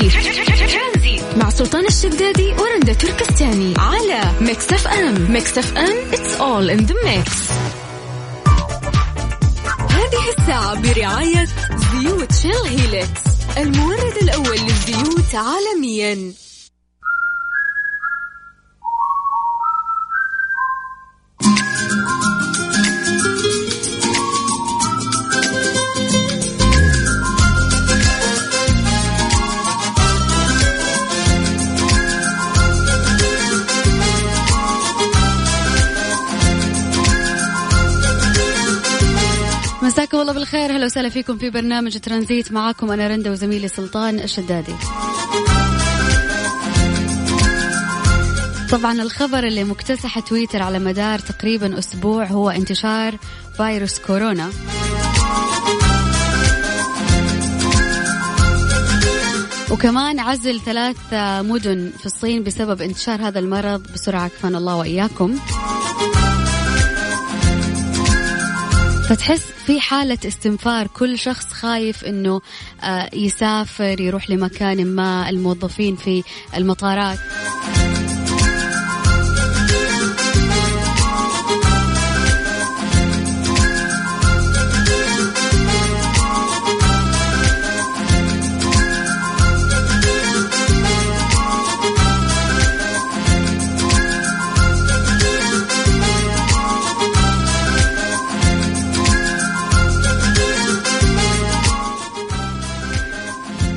ترانزيت. مع سلطان الشدادي ورندا تركستاني على Mix FM. Mix FM it's all in the mix. هذه الساعة برعاية زيوت Shell Helix المورد الأول للزيوت عالميا. الله بالخير هلا وسهلا فيكم في برنامج ترانزيت معاكم أنا رندا وزميلي سلطان الشدادي. طبعا الخبر اللي مكتسح تويتر على مدار تقريبا أسبوع هو انتشار فيروس كورونا. وكمان عزل ثلاث مدن في الصين بسبب انتشار هذا المرض بسرعة كفانا الله وإياكم. فتحس في حالة استنفار كل شخص خايف إنه آه، يسافر يروح لمكان ما الموظفين في المطارات.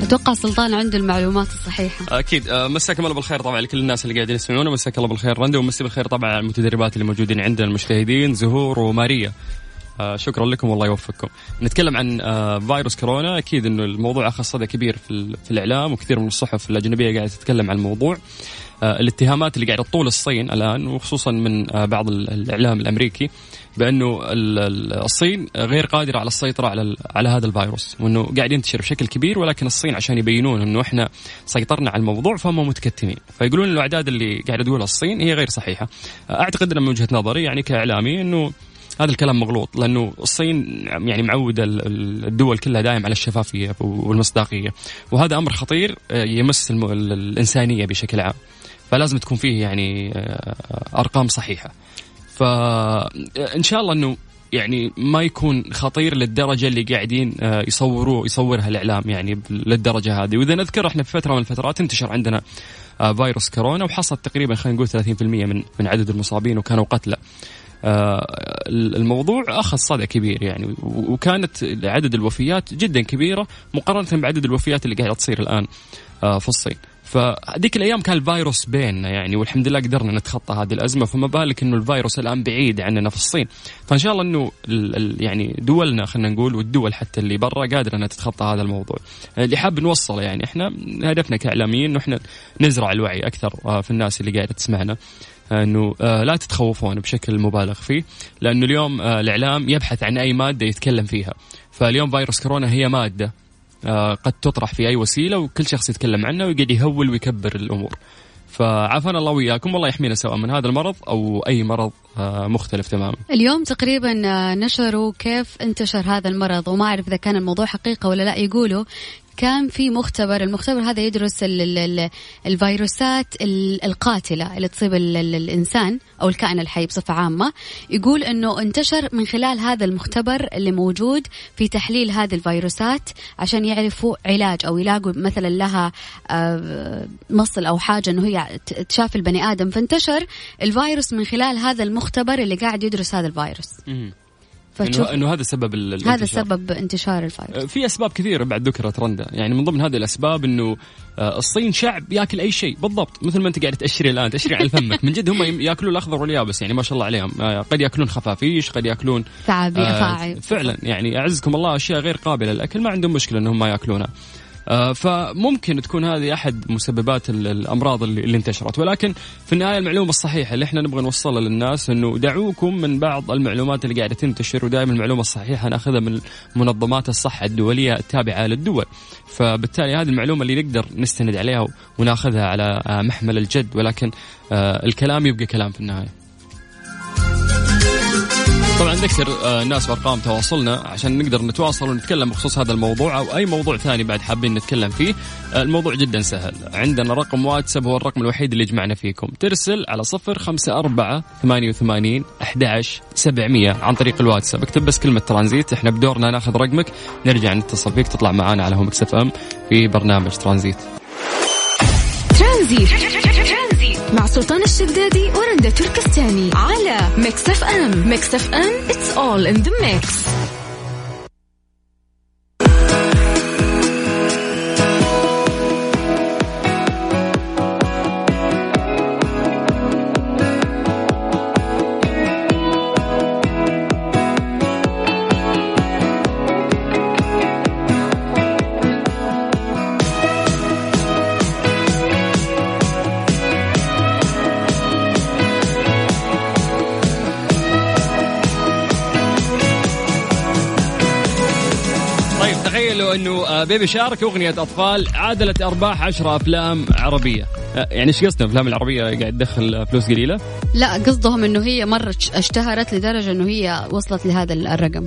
أتوقع سلطان عنده المعلومات الصحيحة. أكيد. آه، مساكم الله بالخير طبعا لكل الناس اللي قاعدين يسمعونا. مساك الله بالخير رندا ومسي بالخير طبعا على المتدربات اللي موجودين عندنا المجتهدين زهور وماريا. آه شكرا لكم والله يوفقكم. نتكلم عن آه فيروس كورونا. أكيد إنه الموضوع أخذ صدى كبير في, في الإعلام وكثير من الصحف الأجنبية قاعدة تتكلم عن الموضوع. الاتهامات اللي قاعدة تطول الصين الآن وخصوصا من بعض الإعلام الأمريكي. بأنه الصين غير قادرة على السيطرة على على هذا الفيروس وإنه قاعد ينتشر بشكل كبير ولكن الصين عشان يبينون إنه إحنا سيطرنا على الموضوع فهم متكتمين. فيقولون الأعداد اللي قاعدة تقولها الصين هي غير صحيحة. أعتقد من وجهة نظري يعني كإعلامي إنه هذا الكلام مغلوط لأنه الصين يعني معوده الدول كلها دائم على الشفافية والمصداقية. وهذا أمر خطير آه، يمس الإنسانية بشكل عام. فلازم تكون فيه يعني آه، أرقام صحيحة. فان شاء الله إنه يعني ما يكون خطير للدرجة اللي قاعدين آه، يصوروا يصورها الإعلام يعني للدرجة هذه. وإذا نذكر إحنا في فترة من الفترات انتشر عندنا آه، فيروس كورونا وحصل تقريبا خلينا نقول 30% من من عدد المصابين وكانوا قتلى. آه، الموضوع أخذ صدى كبير يعني وكانت عدد الوفيات جدا كبيرة مقارنة بعدد الوفيات اللي قاعدة تصير الآن في الصين. فهذيك الأيام كان الفيروس بيننا يعني والحمد لله قدرنا نتخطى هذه الأزمة. فما بالك إنه الفيروس الآن بعيد عننا في الصين. فإن شاء الله إنه يعني دولنا خلينا نقول والدول حتى اللي برا قادرة إنها تتخطى هذا الموضوع. اللي حاب نوصله يعني إحنا هدفنا كإعلاميين إنه إحنا نزرع الوعي أكثر آه، في الناس اللي قاعدة تسمعنا. إنه آه، لا تتخوفون بشكل مبالغ فيه لأنه اليوم آه، الإعلام يبحث عن أي مادة يتكلم فيها. فاليوم فيروس كورونا هي مادة آه، قد تطرح في أي وسيلة وكل شخص يتكلم عنها ويقعد يهول ويكبر الأمور. فعافانا الله وياكم والله يحمينا سواء من هذا المرض أو أي مرض آه، مختلف تماما. اليوم تقريبا آه، نشروا كيف انتشر هذا المرض وما أعرف إذا كان الموضوع حقيقة ولا لا. يقولوا كان في مختبر المختبر هذا يدرس ال ال الفيروسات القاتلة اللي تصيب الإنسان أو الكائن الحي بصفة عامة. يقول أنه انتشر من خلال هذا المختبر اللي موجود في تحليل هذه الفيروسات عشان يعرفوا علاج أو يلاقوا مثلا لها آه، مصل أو حاجة أنه هي تشاف البني آدم. فانتشر الفيروس من خلال هذا المختبر اللي قاعد يدرس هذا الفيروس. انه إنه هذا سبب الانتشار. هذا سبب انتشار الفيروس. آه، في أسباب كثيرة بعد ذكرت رندا. يعني من ضمن هذه الأسباب إنه آه، الصين شعب ياكل أي شيء. بالضبط. مثل ما أنت قاعد تأشري الآن تأشري على فمك. من جد هم ياكلون الأخضر واليابس. يعني ما شاء الله عليهم. آه، قد ياكلون خفافيش قد ياكلون ثعابين افاعي فعلا. يعني أعزكم الله أشياء غير قابلة. للاكل ما عندهم مشكلة إنهم ما ياكلونها. آه، فممكن تكون هذه أحد مسببات الأمراض اللي انتشرت. ولكن في النهاية المعلومة الصحيحة اللي إحنا نبغى نوصلها للناس إنه دعوكم من بعض المعلومات اللي قاعدة تنتشر ودائما المعلومة الصحيحة نأخذها من منظمات الصحة الدولية التابعة للدول. فبالتالي هذه المعلومة اللي نقدر نستند عليها ونأخذها على محمل الجد. ولكن آه، الكلام يبقى كلام في النهاية. طبعا نذكر آه، الناس بأرقام تواصلنا عشان نقدر نتواصل ونتكلم بخصوص هذا الموضوع أو أي موضوع ثاني بعد حابين نتكلم فيه. آه، الموضوع جدا سهل. عندنا رقم واتساب هو الرقم الوحيد اللي يجمعنا فيكم. ترسل على صفر خمسة أربعة ثمانية وثمانين أحداش سبعمية عن طريق الواتساب. اكتب بس كلمة ترانزيت. إحنا بدورنا ناخذ رقمك. نرجع نتصل فيك. تطلع معنا على هوا Mix FM في برنامج ترانزيت. ترانزيت مع سلطان الشدادي تركستاني على Mix FM. Mix FM it's all in the mix. بيبي شارك أغنية أطفال عادلت أرباح 10 أفلام عربية. آه، يعني إيش قصدنا الافلام العربية قاعد تدخل فلوس قليلة؟ لا قصدهم إنه هي مرة اشتهرت لدرجة إنه هي وصلت لهذا الرقم.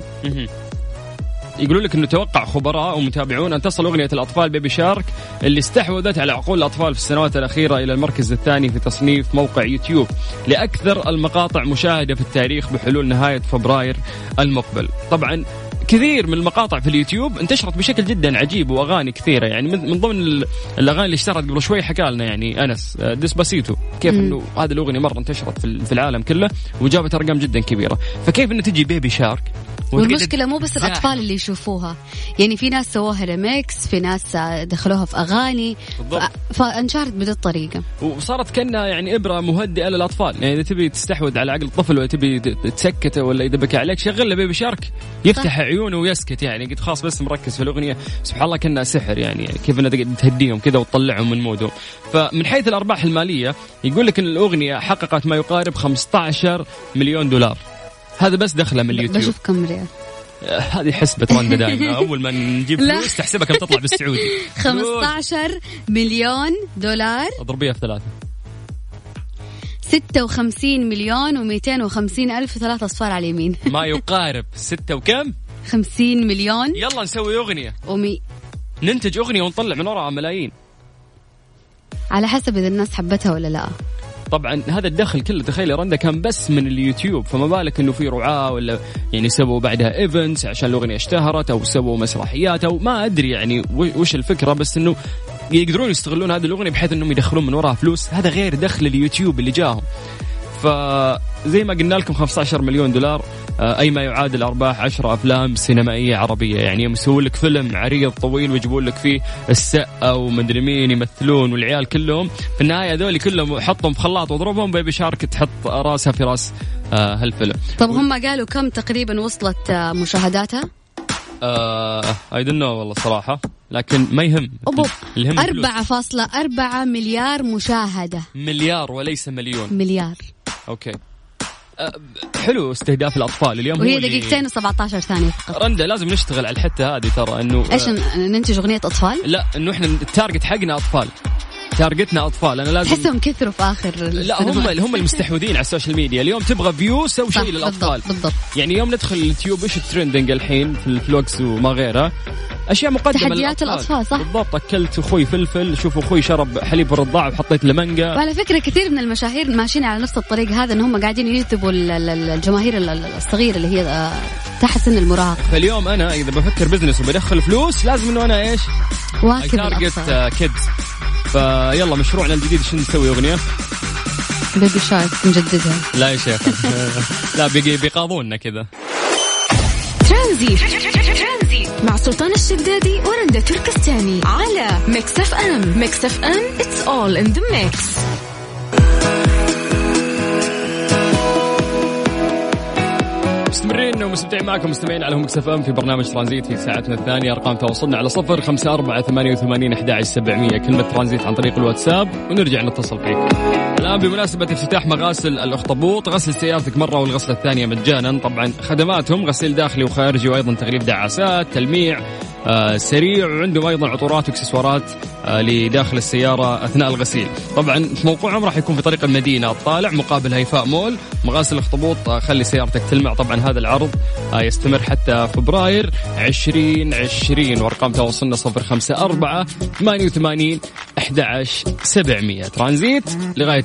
يقولوا لك إنه توقع خبراء ومتابعون أن تصل أغنية الأطفال بيبي شارك اللي استحوذت على عقول الأطفال في السنوات الأخيرة إلى المركز الثاني في تصنيف موقع يوتيوب لأكثر المقاطع مشاهدة في التاريخ بحلول نهاية فبراير المقبل. طبعا كثير من المقاطع في اليوتيوب انتشرت بشكل جدا عجيب وأغاني كثيرة. يعني من من ضمن ال- الأغاني اللي اشتهرت قبل شوي حكى لنا يعني أنس آه، Despacito كيف إنه هذه الأغنية مرة انتشرت في ال- في العالم كله وجابت أرقام جدا كبيرة. فكيف إنه تجي Baby Shark والمشكلة مو بس. الأطفال اللي يشوفوها. يعني في ناس سووها ريميكس في ناس دخلوها في أغاني. بالضبط. فانشهرت بهذه الطريقة وصارت كأنها يعني إبرة مهدئة للأطفال. يعني إذا تبي تستحوذ على عقل الطفل ولا تبي تسكته ولا إذا بكى عليك شغل له Baby Shark. يفتح عيونه ويسكت يعني. قد خلاص بس مركز في الأغنية. سبحان الله كأنها سحر يعني. كيف إنها تهديهم كذا وتطلعهم من مودهم. فمن حيث الأرباح المالية يقول لك إن الأغنية حققت ما يقارب 15 مليون دولار. هذا بس دخله من اليوتيوب. بشوف كم ريال آه، هذه حسبة رندا دائما أول ما نجيب. فلوس تحسبها كم تطلع بالسعودي. 15 مليون دولار. اضربيها في ثلاثة. 56 مليون و250 ألف ثلاث أصفار على اليمين. ما يقارب. ستة وكم؟ 50 مليون يلا نسوي أغنية. ومي ننتج أغنية ونطلع من وراها ملايين. على حسب إذا الناس حبتها ولا لا. طبعا هذا الدخل كله تخيل رندا كان بس من اليوتيوب فما بالك إنه في رعاة ولا يعني سووا بعدها events عشان الأغنية اشتهرت أو سووا مسرحيات أو ما أدري يعني وش الفكرة بس إنه يقدرون يستغلون هذه الأغنية بحيث إنهم يدخلون من وراها فلوس. هذا غير دخل اليوتيوب اللي جاهم. فزي ما قلنا لكم 15 مليون دولار. أي ما يعادل أرباح 10 أفلام سينمائية عربية. يعني يوم يسوون لك فيلم عريض طويل ويجيبون لك فيه السقا ومدري مين يمثلون والعيال كلهم. في النهاية هذول كلهم حطهم في خلاط واضربهم بيبي شارك تحط راسها في راس آه، هالفيلم. طب هم قالوا كم تقريبا وصلت آه، مشاهداتها؟ اي دون نو والله صراحة لكن ما يهم. اللي يهم الفلوس. 4.4 مليار مشاهدة. مليار وليس مليون. مليار. okay. آه، حلو استهداف الأطفال. اليوم وهي دقيقتين و17 ثانية فقط. رندا لازم نشتغل على الحتة هذه ترى إنه إيش ن- ننتج أغنية أطفال؟ لا إنه إحنا ال target حقنا أطفال. target نا أطفال. أنا لازم تحسهم كثروا في آخر لا هم. هم المستحوذين على ال social media. اليوم تبغى views سو شيء للأطفال. بالضبط بالضبط. يعني يوم ندخل اليوتيوب إيش ال trending الحين في ال vlogs وما غيرها أشياء مقدمة تحديات للأطفال. الأطفال، صح. بالضبط أكلت أخوي فلفل شوف أخوي شرب حليب الرضاع وحطيت له مانجا. وعلى فكرة كثير من المشاهير ماشيين على نفس الطريق هذا إن هم قاعدين يجذبوا ال- ال- ال- الجماهير ال- ال- الصغيرة اللي هي آه، تحت سن المراهقة فاليوم أنا إذا بفكر business وبدخل فلوس لازم إنه أنا إيش؟ واكب kids فيلا مشروعنا الجديد شنو نسوي أغنية؟ Baby Shark نجددها. لا يا شيخ. لا بيجي بيقاضونا كذا. ترانزيت. مع سلطان الشدادي ورندا تركستاني على Mix FM. Mix FM it's all in the mix. مستمرين ومستمتعين معكم مستمعين على Mix FM في برنامج ترانزيت في ساعتنا الثانية. أرقام تواصلنا على صفر خمسة أربعة ثمانية وثمانين أحد سبعمية. كلمة ترانزيت عن طريق الواتساب ونرجع نتصل فيك. الآن بمناسبة افتتاح مغاسل الأخطبوط غسل سيارتك مرة والغسلة الثانية مجانا. طبعا خدماتهم غسيل داخلي وخارجي وأيضا تغليف دعاسات تلميع آه سريع وعندهم أيضا عطورات وإكسسوارات آه لداخل السيارة أثناء الغسيل. طبعا موقعهم راح يكون في طريق المدينة الطالع مقابل هيفاء مول، مغاسل الأخطبوط آه خلي سيارتك تلمع، طبعا هذا العرض آه يستمر حتى فبراير 2020 وأرقام تواصلنا 054 88 11 700 ترانزيت لغاية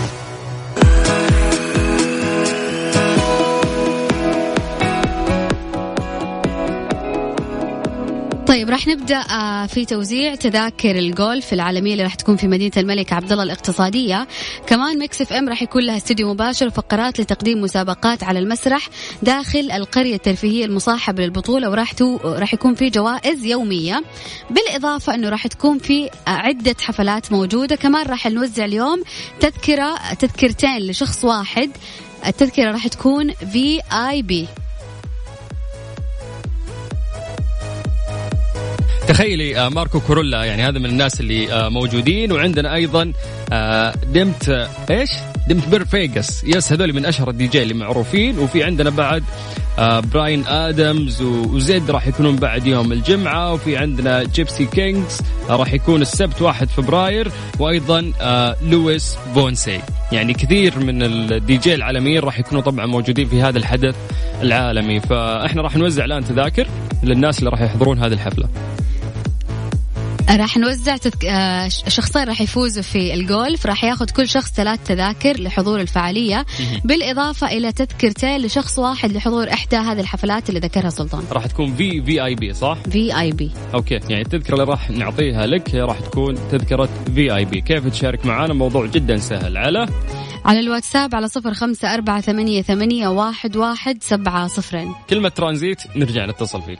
طيب راح نبدأ آه، في توزيع تذاكر الجولف العالمية اللي راح تكون في مدينة الملك عبد الله الاقتصادية. كمان Mix FM راح يكون لها استوديو مباشر وفقرات لتقديم مسابقات على المسرح داخل القرية الترفيهية المصاحبة للبطولة وراح تو... راح يكون في جوائز يومية. بالإضافة إنه راح تكون في عدة حفلات موجودة. كمان راح نوزع اليوم تذكرة تذكرتين لشخص واحد. التذكرة راح تكون VIP. تخيلي آه، ماركو كورولا يعني هذا من الناس اللي آه، موجودين. وعندنا أيضا آه، ديمت إيش؟ ديمتري فيجاس yes هذول من أشهر الدي جي اللي معروفين. وفي عندنا بعد براين آدمز وزيد راح يكونون بعد يوم الجمعة. وفي عندنا جيبسي كينجز راح يكون السبت 1 فبراير. وأيضا لويس فونسي يعني كثير من الدي جي العالميين راح يكونوا طبعا موجودين في هذا الحدث العالمي. فإحنا راح نوزع الآن تذاكر للناس اللي راح يحضرون هذه الحفلة. راح نوزع تذك... آه شخصين راح يفوزوا في الجولف. راح ياخذ كل شخص ثلاث تذاكر لحضور الفعالية. بالإضافة إلى تذكرتين لشخص واحد لحضور إحدى هذه الحفلات اللي ذكرها سلطان. راح تكون في في اي بي صح؟ في اي بي أوكي. يعني التذكرة اللي راح نعطيها لك راح تكون تذكرة VIP كيف تشارك معنا موضوع جدا سهل. على؟ على الواتساب على صفر خمسة أربعة ثمانية, ثمانية واحد, واحد سبعة صفرين. كلمة ترانزيت نرجع نتصل فيك.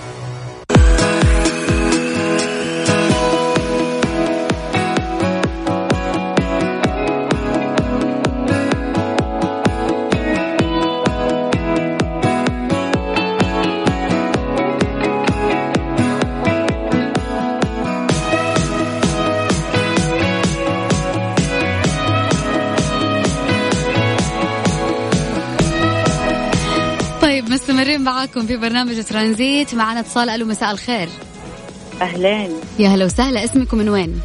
مستمرين معاكم في برنامج ترانزيت معنا اتصال ألو مساء الخير. أهلين. يا هلا وسهلا اسمكم من وين؟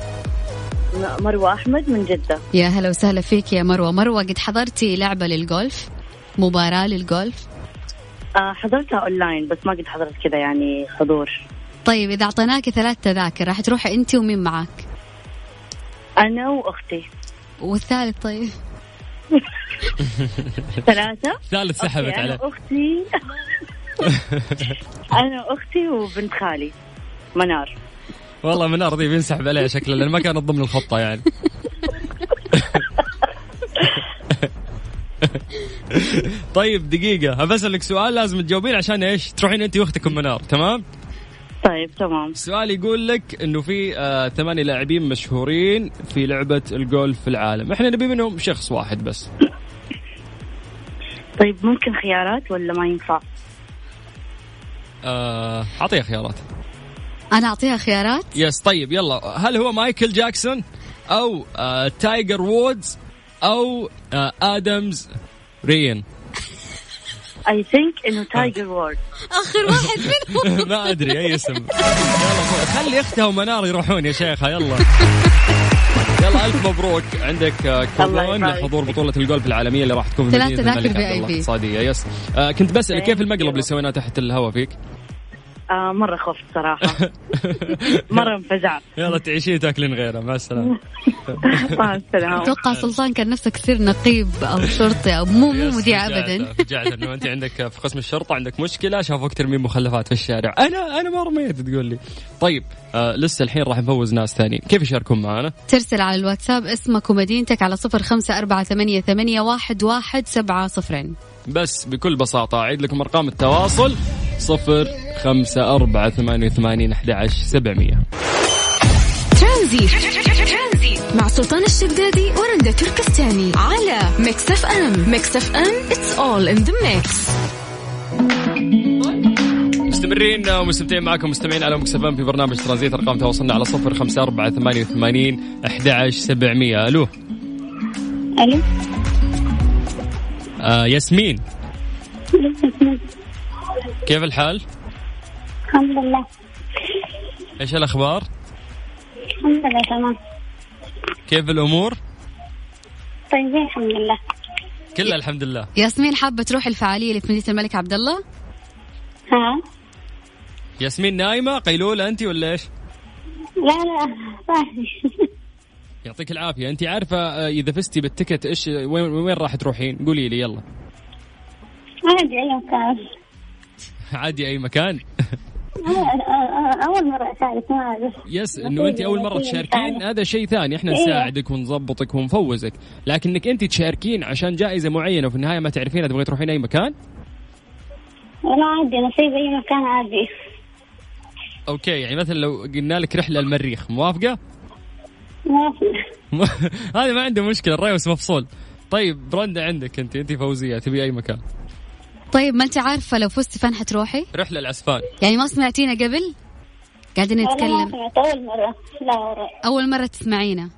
مروة أحمد من جدة. يا هلا وسهلا فيك يا مروة. مروة قد حضرتي لعبة للجولف مباراة للجولف آه حضرتها أونلاين بس ما قد حضرت كذا يعني حضور. طيب إذا أعطيناكي ثلاث تذاكر راح تروحي أنت ومين معاك؟ أنا وأختي. والثالث طيب. ثلاثة؟ ثالث سحبت عليه أنا أختي أنا أختي وبنت خالي منار. والله منار ذي بينسحب عليها شكله لأن ما كانت ضمن الخطة يعني. طيب دقيقة. بسألك سؤال لازم تجاوبين عشان إيش؟ تروحين أنت واختكم منار تمام؟ طيب تمام. السؤال يقول لك إنه في آه ثمانية لاعبين مشهورين في لعبة الجولف في العالم، إحنا نبي منهم شخص واحد بس. طيب ممكن خيارات ولا ما ينفع؟ آه أعطيها خيارات. أنا أعطيها خيارات؟ yes طيب يلا. هل هو مايكل جاكسون أو آه تايجر وودز أو آه آدمز رين I think انه تايجر وودز آخر واحد منهم. ما أدري أي اسم. يلا خلي اختها ومنار يروحون يا شيخه يلا. يلا ألف مبروك. عندك آه، كوبون لحضور بطولة الجولف العالمية اللي راح تكون في مدينه الملك عبد. الله الاقتصاديه yes. آه كنت بسألك كيف المقلب اللي سويناه تحت الهواء فيك؟ آه مرة خفت صراحة مرة انفزعت يلا تعيشين تاكلين غيره. مع السلامة. مع السلامة أتوقع سلطان كان نفسك تصير نقيب أو شرطي أو مو مو مذيع أبدا. فجعت إنه أنت عندك في قسم الشرطة عندك مشكلة شافوك ترمين مخلفات في الشارع. أنا أنا ما رميت تقول لي. طيب آه لسه الحين راح نفوز ناس ثانيين. كيف يشاركون معنا؟ ترسل على الواتساب اسمك ومدينتك على صفر خمسة أربعة ثمانية, ثمانية واحد, واحد سبعة صفرين. بس بكل بساطة أعيد لكم أرقام التواصل. صفر خمسة أربعة ثمانية وثمانين أحد عشر سبعمية. ترانزيت مع سلطان الشدادي ورندا تركستاني على Mix FM Mix FM it's all in the mix. مستمرين ومستمتعين معكم مستمعين على Mix FM في برنامج ترانزيت أرقام تواصلنا على صفر خمسة أربعة ثمانية وثمانين أحد عشر سبعمية. ألو. ألو. آه ياسمين. كيف الحال؟ الحمد لله. إيش الأخبار؟ الحمد لله تمام. كيف الأمور؟ طيبين الحمد لله. كلها الحمد لله. ياسمين حابة تروح الفعالية اللي في مدينة الملك عبد الله؟ ها؟ ياسمين نايمة؟ قيلولة أنت ولا إيش؟ لا لا صاحي يعطيك العافية. أنت عارفة آه، إذا فزتي بالتكت إيش وين وين راح تروحين؟ قولي لي يلا. عادي أي مكان. عادي أي مكان. أول مرة اشارك ما يس إنه انت أول مرة تشاركين هذا شيء ثاني إحنا إيه. نساعدك ونظبطك ونفوزك. لكنك انت تشاركين عشان جائزة معينة وفي النهاية ما تعرفينها تبغي تروحين أي مكان؟ لا عادي نصيب أي مكان عادي. أوكي يعني مثلا لو قلنا لك رحلة المريخ موافقة؟ ما في هذا ما عنده مشكلة الريوس مفصول. طيب برندا عندك أنت أنت فوزية تبي أي مكان؟ طيب ما انت عارفة لو فزتي فين حتروحي؟ رحلة العسفان يعني ما سمعتينا قبل؟ قاعدين والله ما نتكلم. سمعت أول مرة لا ورا أول مرة تسمعينا.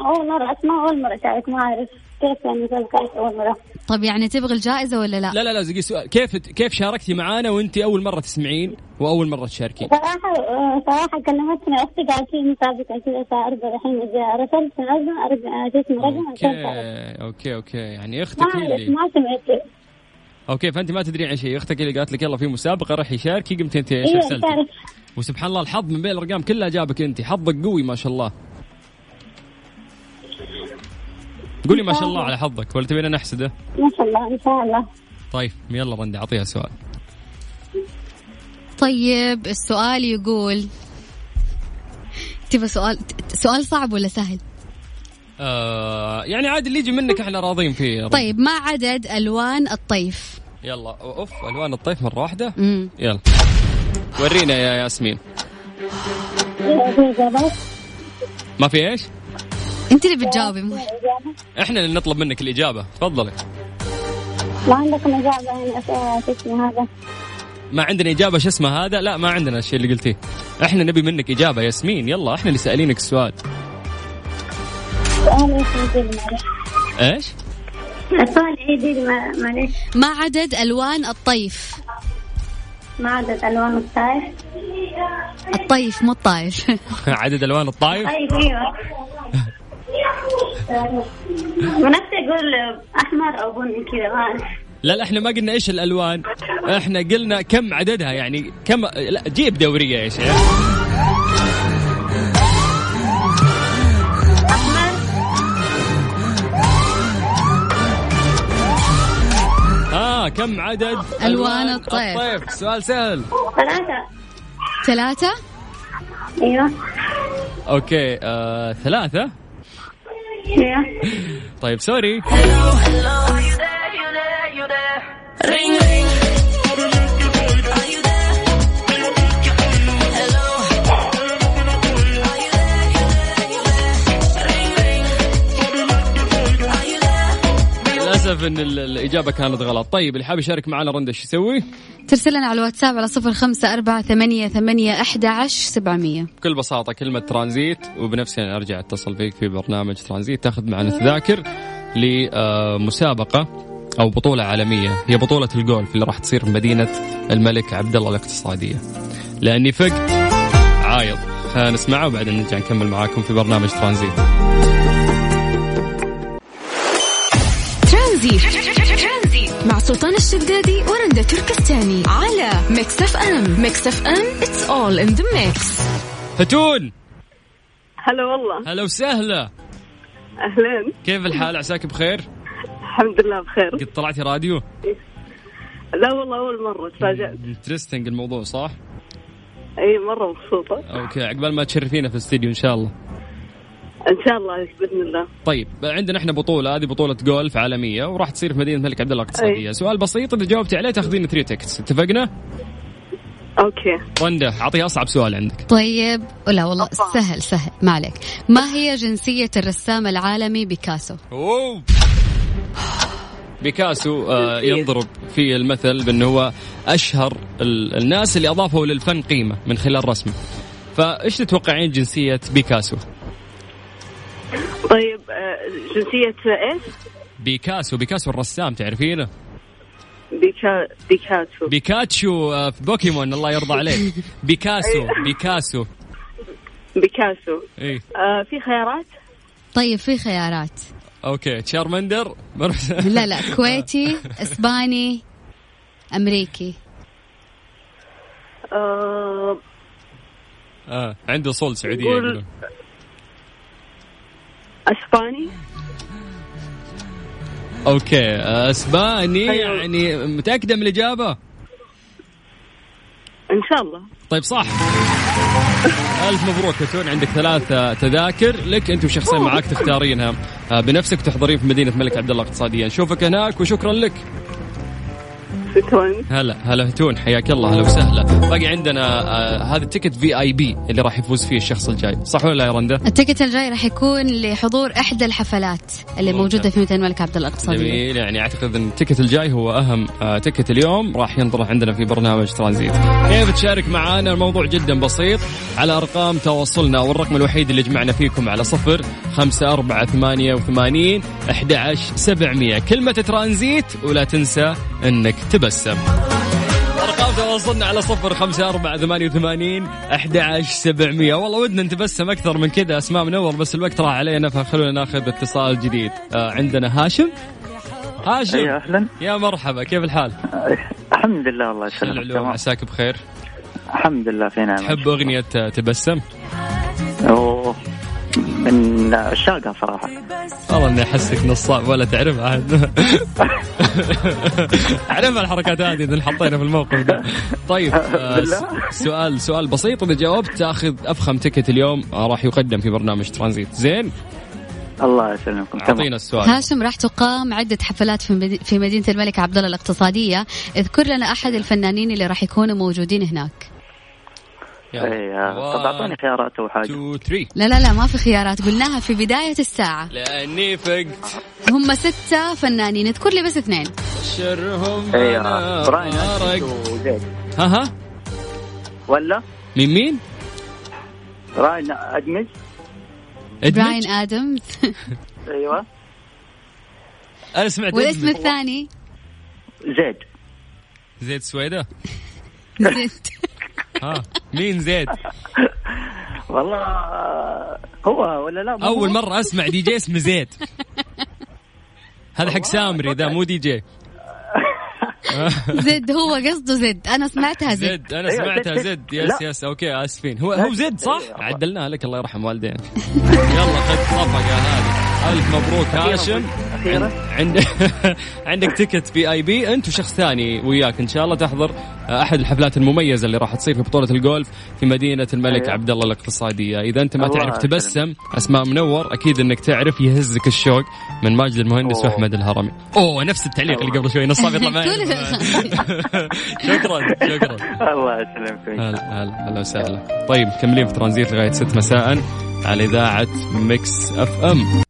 أول مرة أسمع أول مرة اشارك ما أعرف كيف يعني كانت أول مرة. طب يعني تبغي الجائزة ولا لا؟ لا لا لا زي سؤال. كيف كيف شاركتي معانا وأنت أول مرة تسمعين وأول مرة تشاركين؟ صراحة آه، صراحة كلمتني أختي قالت لي مسابقة كذا 4 الحين إذا رسلت رقم رقم أوكي. أوكي أوكي. يعني ما أختك اعرف اللي ما سمعت. okay فأنت ما تدرين عن شيء. أختك اللي قالت لك يلا في مسابقة راح يشاركي قمت انت إيش أيوه ارسلتي تعرف وسبحان الله الحظ من بين الأرقام كلها جابك أنت. حظك قوي ما شاء الله. قولي ما شاء الله على حظك ولا تبينا نحسده؟ ما شاء الله إن شاء الله. طيب يلا رندي أعطيها سؤال. طيب السؤال يقول تبغى سؤال سؤال صعب ولا سهل؟ آه يعني عادي اللي يجي منك إحنا راضين فيه رندي. طيب ما عدد ألوان الطيف؟ يلا أوف ألوان الطيف مرة واحدة. مم. يلا. ورينا يا ياسمين. ما في إيش؟ أنت اللي بتجاوبي مو إحنا اللي نطلب منك الإجابة. تفضلي. ما عندكم إجابة يعني شو اسمه هذا؟ ما عندنا إجابة شو اسمه هذا؟ لا ما عندنا الشيء اللي قلتيه. إحنا نبي منك إجابة ياسمين. يلا إحنا اللي سألينك السؤال. سؤال إيش السؤال عيدي ما- معلش ما عدد ألوان الطيف؟ ما عدد ألوان الطائف الطيف مو الطايف. عدد ألوان الطايف؟ طيب أيوه. ونفسي أقول أحمر أو بني كذا ما أعرف. لا لا إحنا ما قلنا إيش الألوان. إحنا قلنا كم عددها يعني كم لا جيب دورية يا شيخ. كم عدد ألوان الطيف. الطيف سؤال سهل. ثلاثة. ثلاثة؟ أيوه. okay آه ثلاثة. أيوه. طيب sorry. للاسف إن ال- الإجابة كانت غلط. طيب اللي حاب يشارك معنا رندا إيش يسوي؟ ترسل لنا على الواتساب على صفر خمسة أربعة ثمانية, ثمانية أحد عشر سبعمية. بكل بساطة كلمة ترانزيت. وبنفسي أنا أرجع أتصل فيك في برنامج ترانزيت. تاخذ معنا تذاكر لمسابقة أو بطولة عالمية. هي بطولة الجولف اللي راح تصير في مدينة الملك عبد الله الاقتصادية. لأني فقت عايض. خلينا نسمعه وبعدين نرجع نكمل معاكم في برنامج ترانزيت. ترانزيت. مع سلطان الشدادي ورندا تركستاني على Mix FM. Mix FM it's all in the mix. هتون. هلا والله. هلا وسهلا. أهلين. كيف الحال؟ عساك بخير؟ الحمد لله بخير. قد طلعتي راديو؟ لا والله أول مرة تفاجأت. Interesting الموضوع صح؟ إي مرة مبسوطة. Okay عقبال ما تشرفينا في الاستديو إن شاء الله. إن شاء الله بإذن الله. طيب عندنا إحنا بطولة هذه بطولة جولف عالمية وراح تصير في مدينة الملك عبد الله الاقتصادية، أي. سؤال بسيط إذا جاوبتي عليه تاخذين 3 tickets، اتفقنا؟ Okay. رندا أعطيها أصعب سؤال عندك. طيب لا والله أوبا. سهل سهل ما عليك. ما هي جنسية الرسام العالمي بيكاسو؟ أوه. بيكاسو آه ينضرب في المثل بأنه هو أشهر ال- الناس اللي أضافوا للفن قيمة من خلال رسمه. فإيش تتوقعين جنسية بيكاسو؟ طيب آه، جنسية إيش؟ بيكاسو. بيكاسو الرسام تعرفينه بيكا بيكاتو. بيكاتشو آه، في بوكيمون الله يرضى عليك. بيكاسو بيكاسو. بيكاسو. اي آه في خيارات؟ طيب في خيارات. Okay. تشارمندر؟ لا لا كويتي إسباني أمريكي. آه آه عنده صول سعودية قول- أسباني؟ أوكي أسباني أيوه. يعني متأكدة من الإجابة؟ إن شاء الله. طيب صح. ألف مبروك يا تون عندك ثلاثة تذاكر. لك أنت وشخصين معاك تختارينها. آه، بنفسك تحضرين في مدينة الملك عبد الله اقتصاديا. نشوفك هناك وشكرا لك. شكرا هلا هلا هتون حياك الله هلا وسهلا باقي عندنا آه هذا ال ticket VIP اللي راح يفوز فيه الشخص الجاي صح ولا لا يا رندا؟ ال ticket الجاي راح يكون لحضور إحدى الحفلات اللي ممتاز. موجودة في مدينه الملك عبد الله الاقتصاديه جميل يعني أعتقد إن ال ticket الجاي هو أهم آه ticket اليوم راح ينطرح عندنا في برنامج ترانزيت. كيف تشارك معنا؟ الموضوع جدا بسيط على أرقام تواصلنا والرقم الوحيد اللي جمعنا فيكم على صفر خمسة أربعة ثمانية وثمانين أحد عشر سبعمية كلمة ترانزيت ولا تنسى أنك تبسم. أرقام تواصلنا على صفر خمسة أربعة ثمانية وثمانين أحد عشر سبعمية. والله ودنا نتبسم أكثر من كذا أسماء منور بس الوقت راح علينا فخلونا ناخذ اتصال جديد. آه عندنا هاشم. هاشم. أيوه أهلا. يا مرحبا كيف الحال؟ الحمد لله الله يسلمك. عساك بخير. الحمد لله في نعمة. تحب أغنية تبسم؟ أوه. من الشاقة صراحة. والله إني أحسك نصاب ولا تعرف عاد. اعرفها الحركات هذه إذا حطينا في الموقف ده. طيب آه، سؤال سؤال بسيط. إذا جاوبت تأخذ أفخم تكت اليوم آه، راح يقدم في برنامج ترانزيت. زين؟ الله يسلمكم. أعطينا السؤال. هاشم راح تقام عدة حفلات في مدي- في مدينة الملك عبد الله الاقتصادية. اذكر لنا أحد الفنانين اللي راح يكونوا موجودين هناك. اي طب أعطوني خيارات أو حاجة. 2 3 لا لا لا ما في خيارات. قلناها في بداية الساعة. لأني فقت. هم ستة فنانين. اذكر لي بس اثنين. شرهم اي براين ها ها؟ ولا؟ مين مين؟ راين أدمج؟ براين آدمز. أيوه. أنا سمعت والاسم. الثاني؟ زيد. زيد سويدة. زيد. ها مين زيد؟ والله هو ولا لا مو أول؟ مرة أسمع دي جي اسمه زيد هذا حق سامري ذا مو دي جي زد هو قصده زد أنا سمعتها زد زد أنا أيوة، سمعتها زد. Yes. Yes okay آسفين هو هو زد صح؟ أيوة. عدلناها لك الله يرحم والدينك يلا خذ صفقة هذه ألف مبروك هاشم أخيراً. عندك عندك ticket VIP أنت وشخص ثاني وياك إن شاء الله تحضر أحد الحفلات المميزة اللي راح تصير في بطولة الجولف في مدينة الملك أيوة. عبد الله الاقتصاديه إذا أنت ما تعرف. تبسم أسماء منور أكيد إنك تعرف يهزك الشوق من ماجد المهندس أوه. وأحمد الهرمي أوه نفس التعليق اللي قبل شوي نصاب يطلع معي شكرا شكرا الله يسلمك. هلا هلا هلا وسهلا طيب مكملين في ترانزيت لغاية 6 مساء على إذاعة ميكس أف أم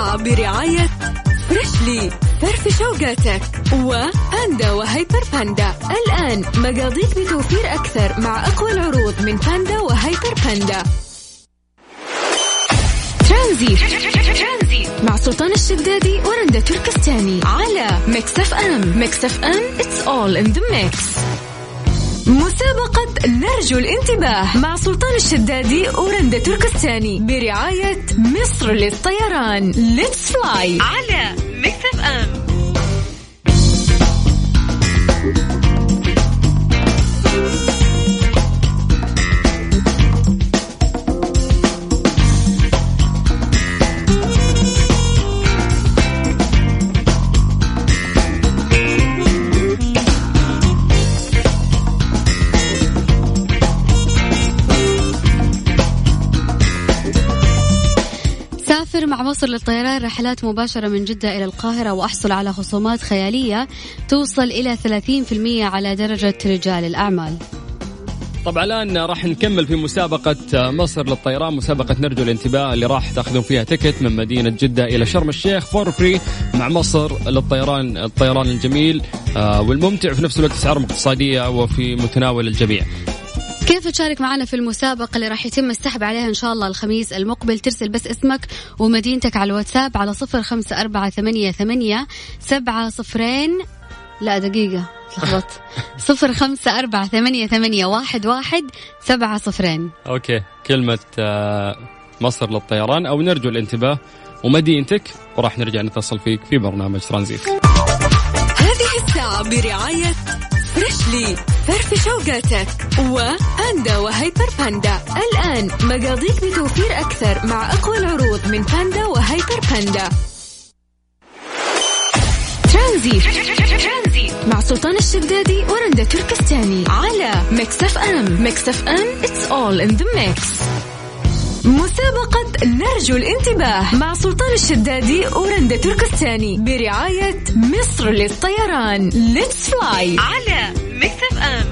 برعاية Freshly فرفش أوقاتك و Panda و Hyper Panda الآن مقاضيك بتوفير أكثر مع أقوى العروض من Panda و Hyper Panda ترانزيت. مع سلطان الشدادي ورندا تركستاني. على Mix FM. Mix FM it's all in the mix. مسابقة نرجو الانتباه مع سلطان الشدادي ورندا تركستاني برعاية مصر للطيران. Let's fly على FM مع مصر للطيران رحلات مباشرة من جدة إلى القاهرة وأحصل على خصومات خيالية توصل إلى 30% على درجة رجال الأعمال. طبعا الآن راح نكمل في مسابقة مصر للطيران مسابقة نرجو الانتباه اللي راح تاخذون فيها ticket من مدينة جدة إلى شرم الشيخ for free مع مصر للطيران الطيران الجميل آه، والممتع في نفس الوقت أسعار اقتصادية وفي متناول الجميع. كيف تشارك معنا في المسابقة اللي راح يتم السحب عليها إن شاء الله الخميس المقبل؟ ترسل بس اسمك ومدينتك على الواتساب على صفر خمسة أربعة ثمانية, ثمانية سبعة صفرين. لا دقيقة تلخبط صفر خمسة أربعة ثمانية, ثمانية واحد, واحد سبعة صفرين. Okay كلمة آه، مصر للطيران. أو نرجو الانتباه ومدينتك وراح نرجع نتصل فيك في برنامج ترانزيت. هذه الساعة برعاية Freshly فرفش أوقاتك و Panda و Hyper Panda. الآن مقاضيك بتوفير أكثر مع أقوى العروض من Panda و Hyper Panda. ترانزيت مع سلطان الشدادي ورندا تركستاني. على Mix FM. Mix FM it's all in the mix. مسابقة نرجو الانتباه مع سلطان الشدادي ورندا تركستاني برعاية مصر للطيران. Let's fly على FM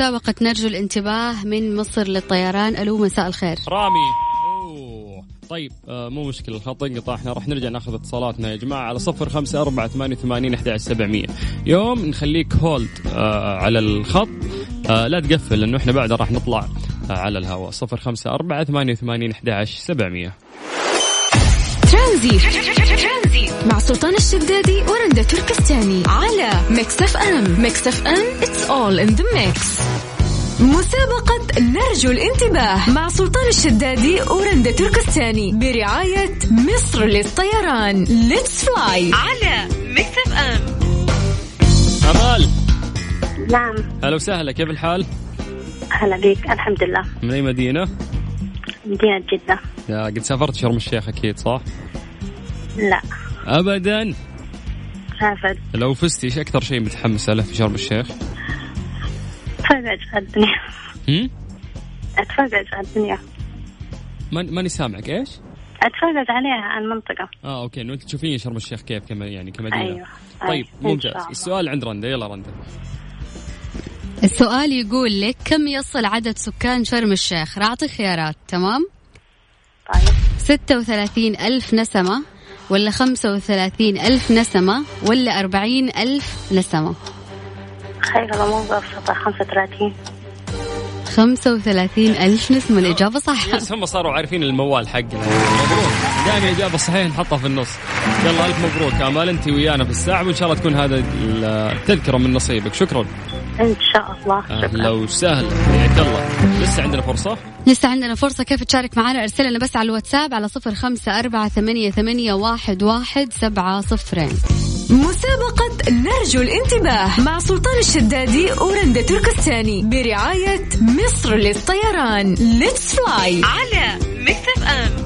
مسابقة نرجو الانتباه من مصر للطيران. ألو مساء الخير. رامي. أوه. طيب آه مو مشكلة الخط انقطع إحنا راح نرجع ناخذ اتصالاتنا يا جماعة على صفر خمسة أربعة ثمانية وثمانين أحد سبعمية. يوم نخليك hold آه على الخط. آه لا تقفل لأنه إحنا بعد راح نطلع آه على الهواء. صفر خمسة أربعة ثمانية وثمانين أحد سبعمية. ترانزيت. مع سلطان الشدادي ورندا تركستاني على Mix FM. Mix FM it's all in the mix. مسابقة نرجو الانتباه مع سلطان الشدادي ورندا تركستاني برعاية مصر للطيران. let's fly على ميكس اف ام. أمال. نعم. هلا وسهلا كيف الحال؟ هلا بك الحمد لله. من أي مدينة؟ مدينة جدة. يا قد سافرت شرم الشيخ أكيد صح؟ لا. ابدا. ابد لو فزتي إيش أكثر شيء متحمسه له في شرم الشيخ؟ أتفرج على الدنيا. هم؟ أتفرج على الدنيا. ماني سامعك إيش؟ أتفرج عليها عن المنطقة آه أوكي. إنه أنت تشوفين شرم الشيخ كيف كما يعني كمدينة. أيوه. طيب أيوة. ممتاز. السؤال عند رندا. يلا رندا. السؤال يقول لك كم يصل عدد سكان شرم الشيخ؟ راح أعطي خيارات تمام؟ طيب. 36 ألف نسمة ولا خمسة وثلاثين ألف نسمة ولا أربعين ألف نسمة؟ خير الأمور بأبسطها خمسة وثلاثين. خمسة وثلاثين ألف نسمة الإجابة صح بس هم صاروا عارفين الموال حقنا. مبروك. دائما الإجابة الصحيحة نحطها في النص. يلا ألف مبروك. آمال أنت ويانا في الساعة وإن شاء الله تكون هذا التذكرة من نصيبك. شكرا. إن شاء الله. أهلا وسهلا. حياك الله لسه عندنا فرصة؟ لسه عندنا فرصة. كيف تشارك معنا؟ أرسل لنا بس على الواتساب على صفر خمسة أربعة ثمانية, ثمانية واحد, واحد سبعة صفرين. مسابقة نرجو الانتباه مع سلطان الشدادي ورندا تركستاني برعاية مصر للطيران. let's fly على ميكس إف إم.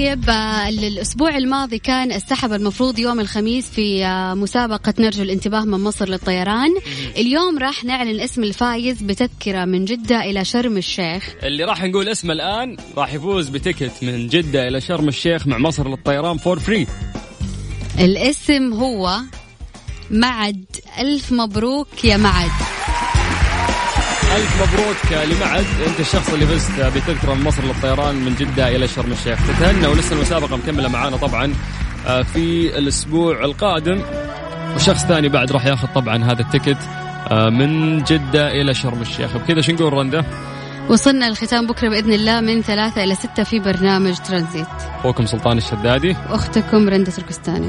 طيب آه، الأسبوع الماضي كان السحب المفروض يوم الخميس في آه، مسابقة نرجو الانتباه من مصر للطيران. اليوم راح نعلن اسم الفايز بتذكرة من جدة إلى شرم الشيخ. اللي راح نقول اسمه الآن راح يفوز ب ticket من جدة إلى شرم الشيخ مع مصر للطيران for free الاسم هو معد. ألف مبروك يا معد. ألف مبروك لمعد. أنت الشخص اللي فزت بتذكرة من مصر للطيران من جدة إلى شرم الشيخ. تتهنى ولسه المسابقة مكملة معانا طبعا آه، في الأسبوع القادم. وشخص ثاني بعد راح ياخذ طبعا هذا التيكت آه، من جدة إلى شرم الشيخ. بكذا شو نقول رندا؟ وصلنا الختام بكرة بإذن الله من ثلاثة إلى ستة في برنامج ترانزيت. أخوكم سلطان الشدادي. وأختكم رندة تركستاني.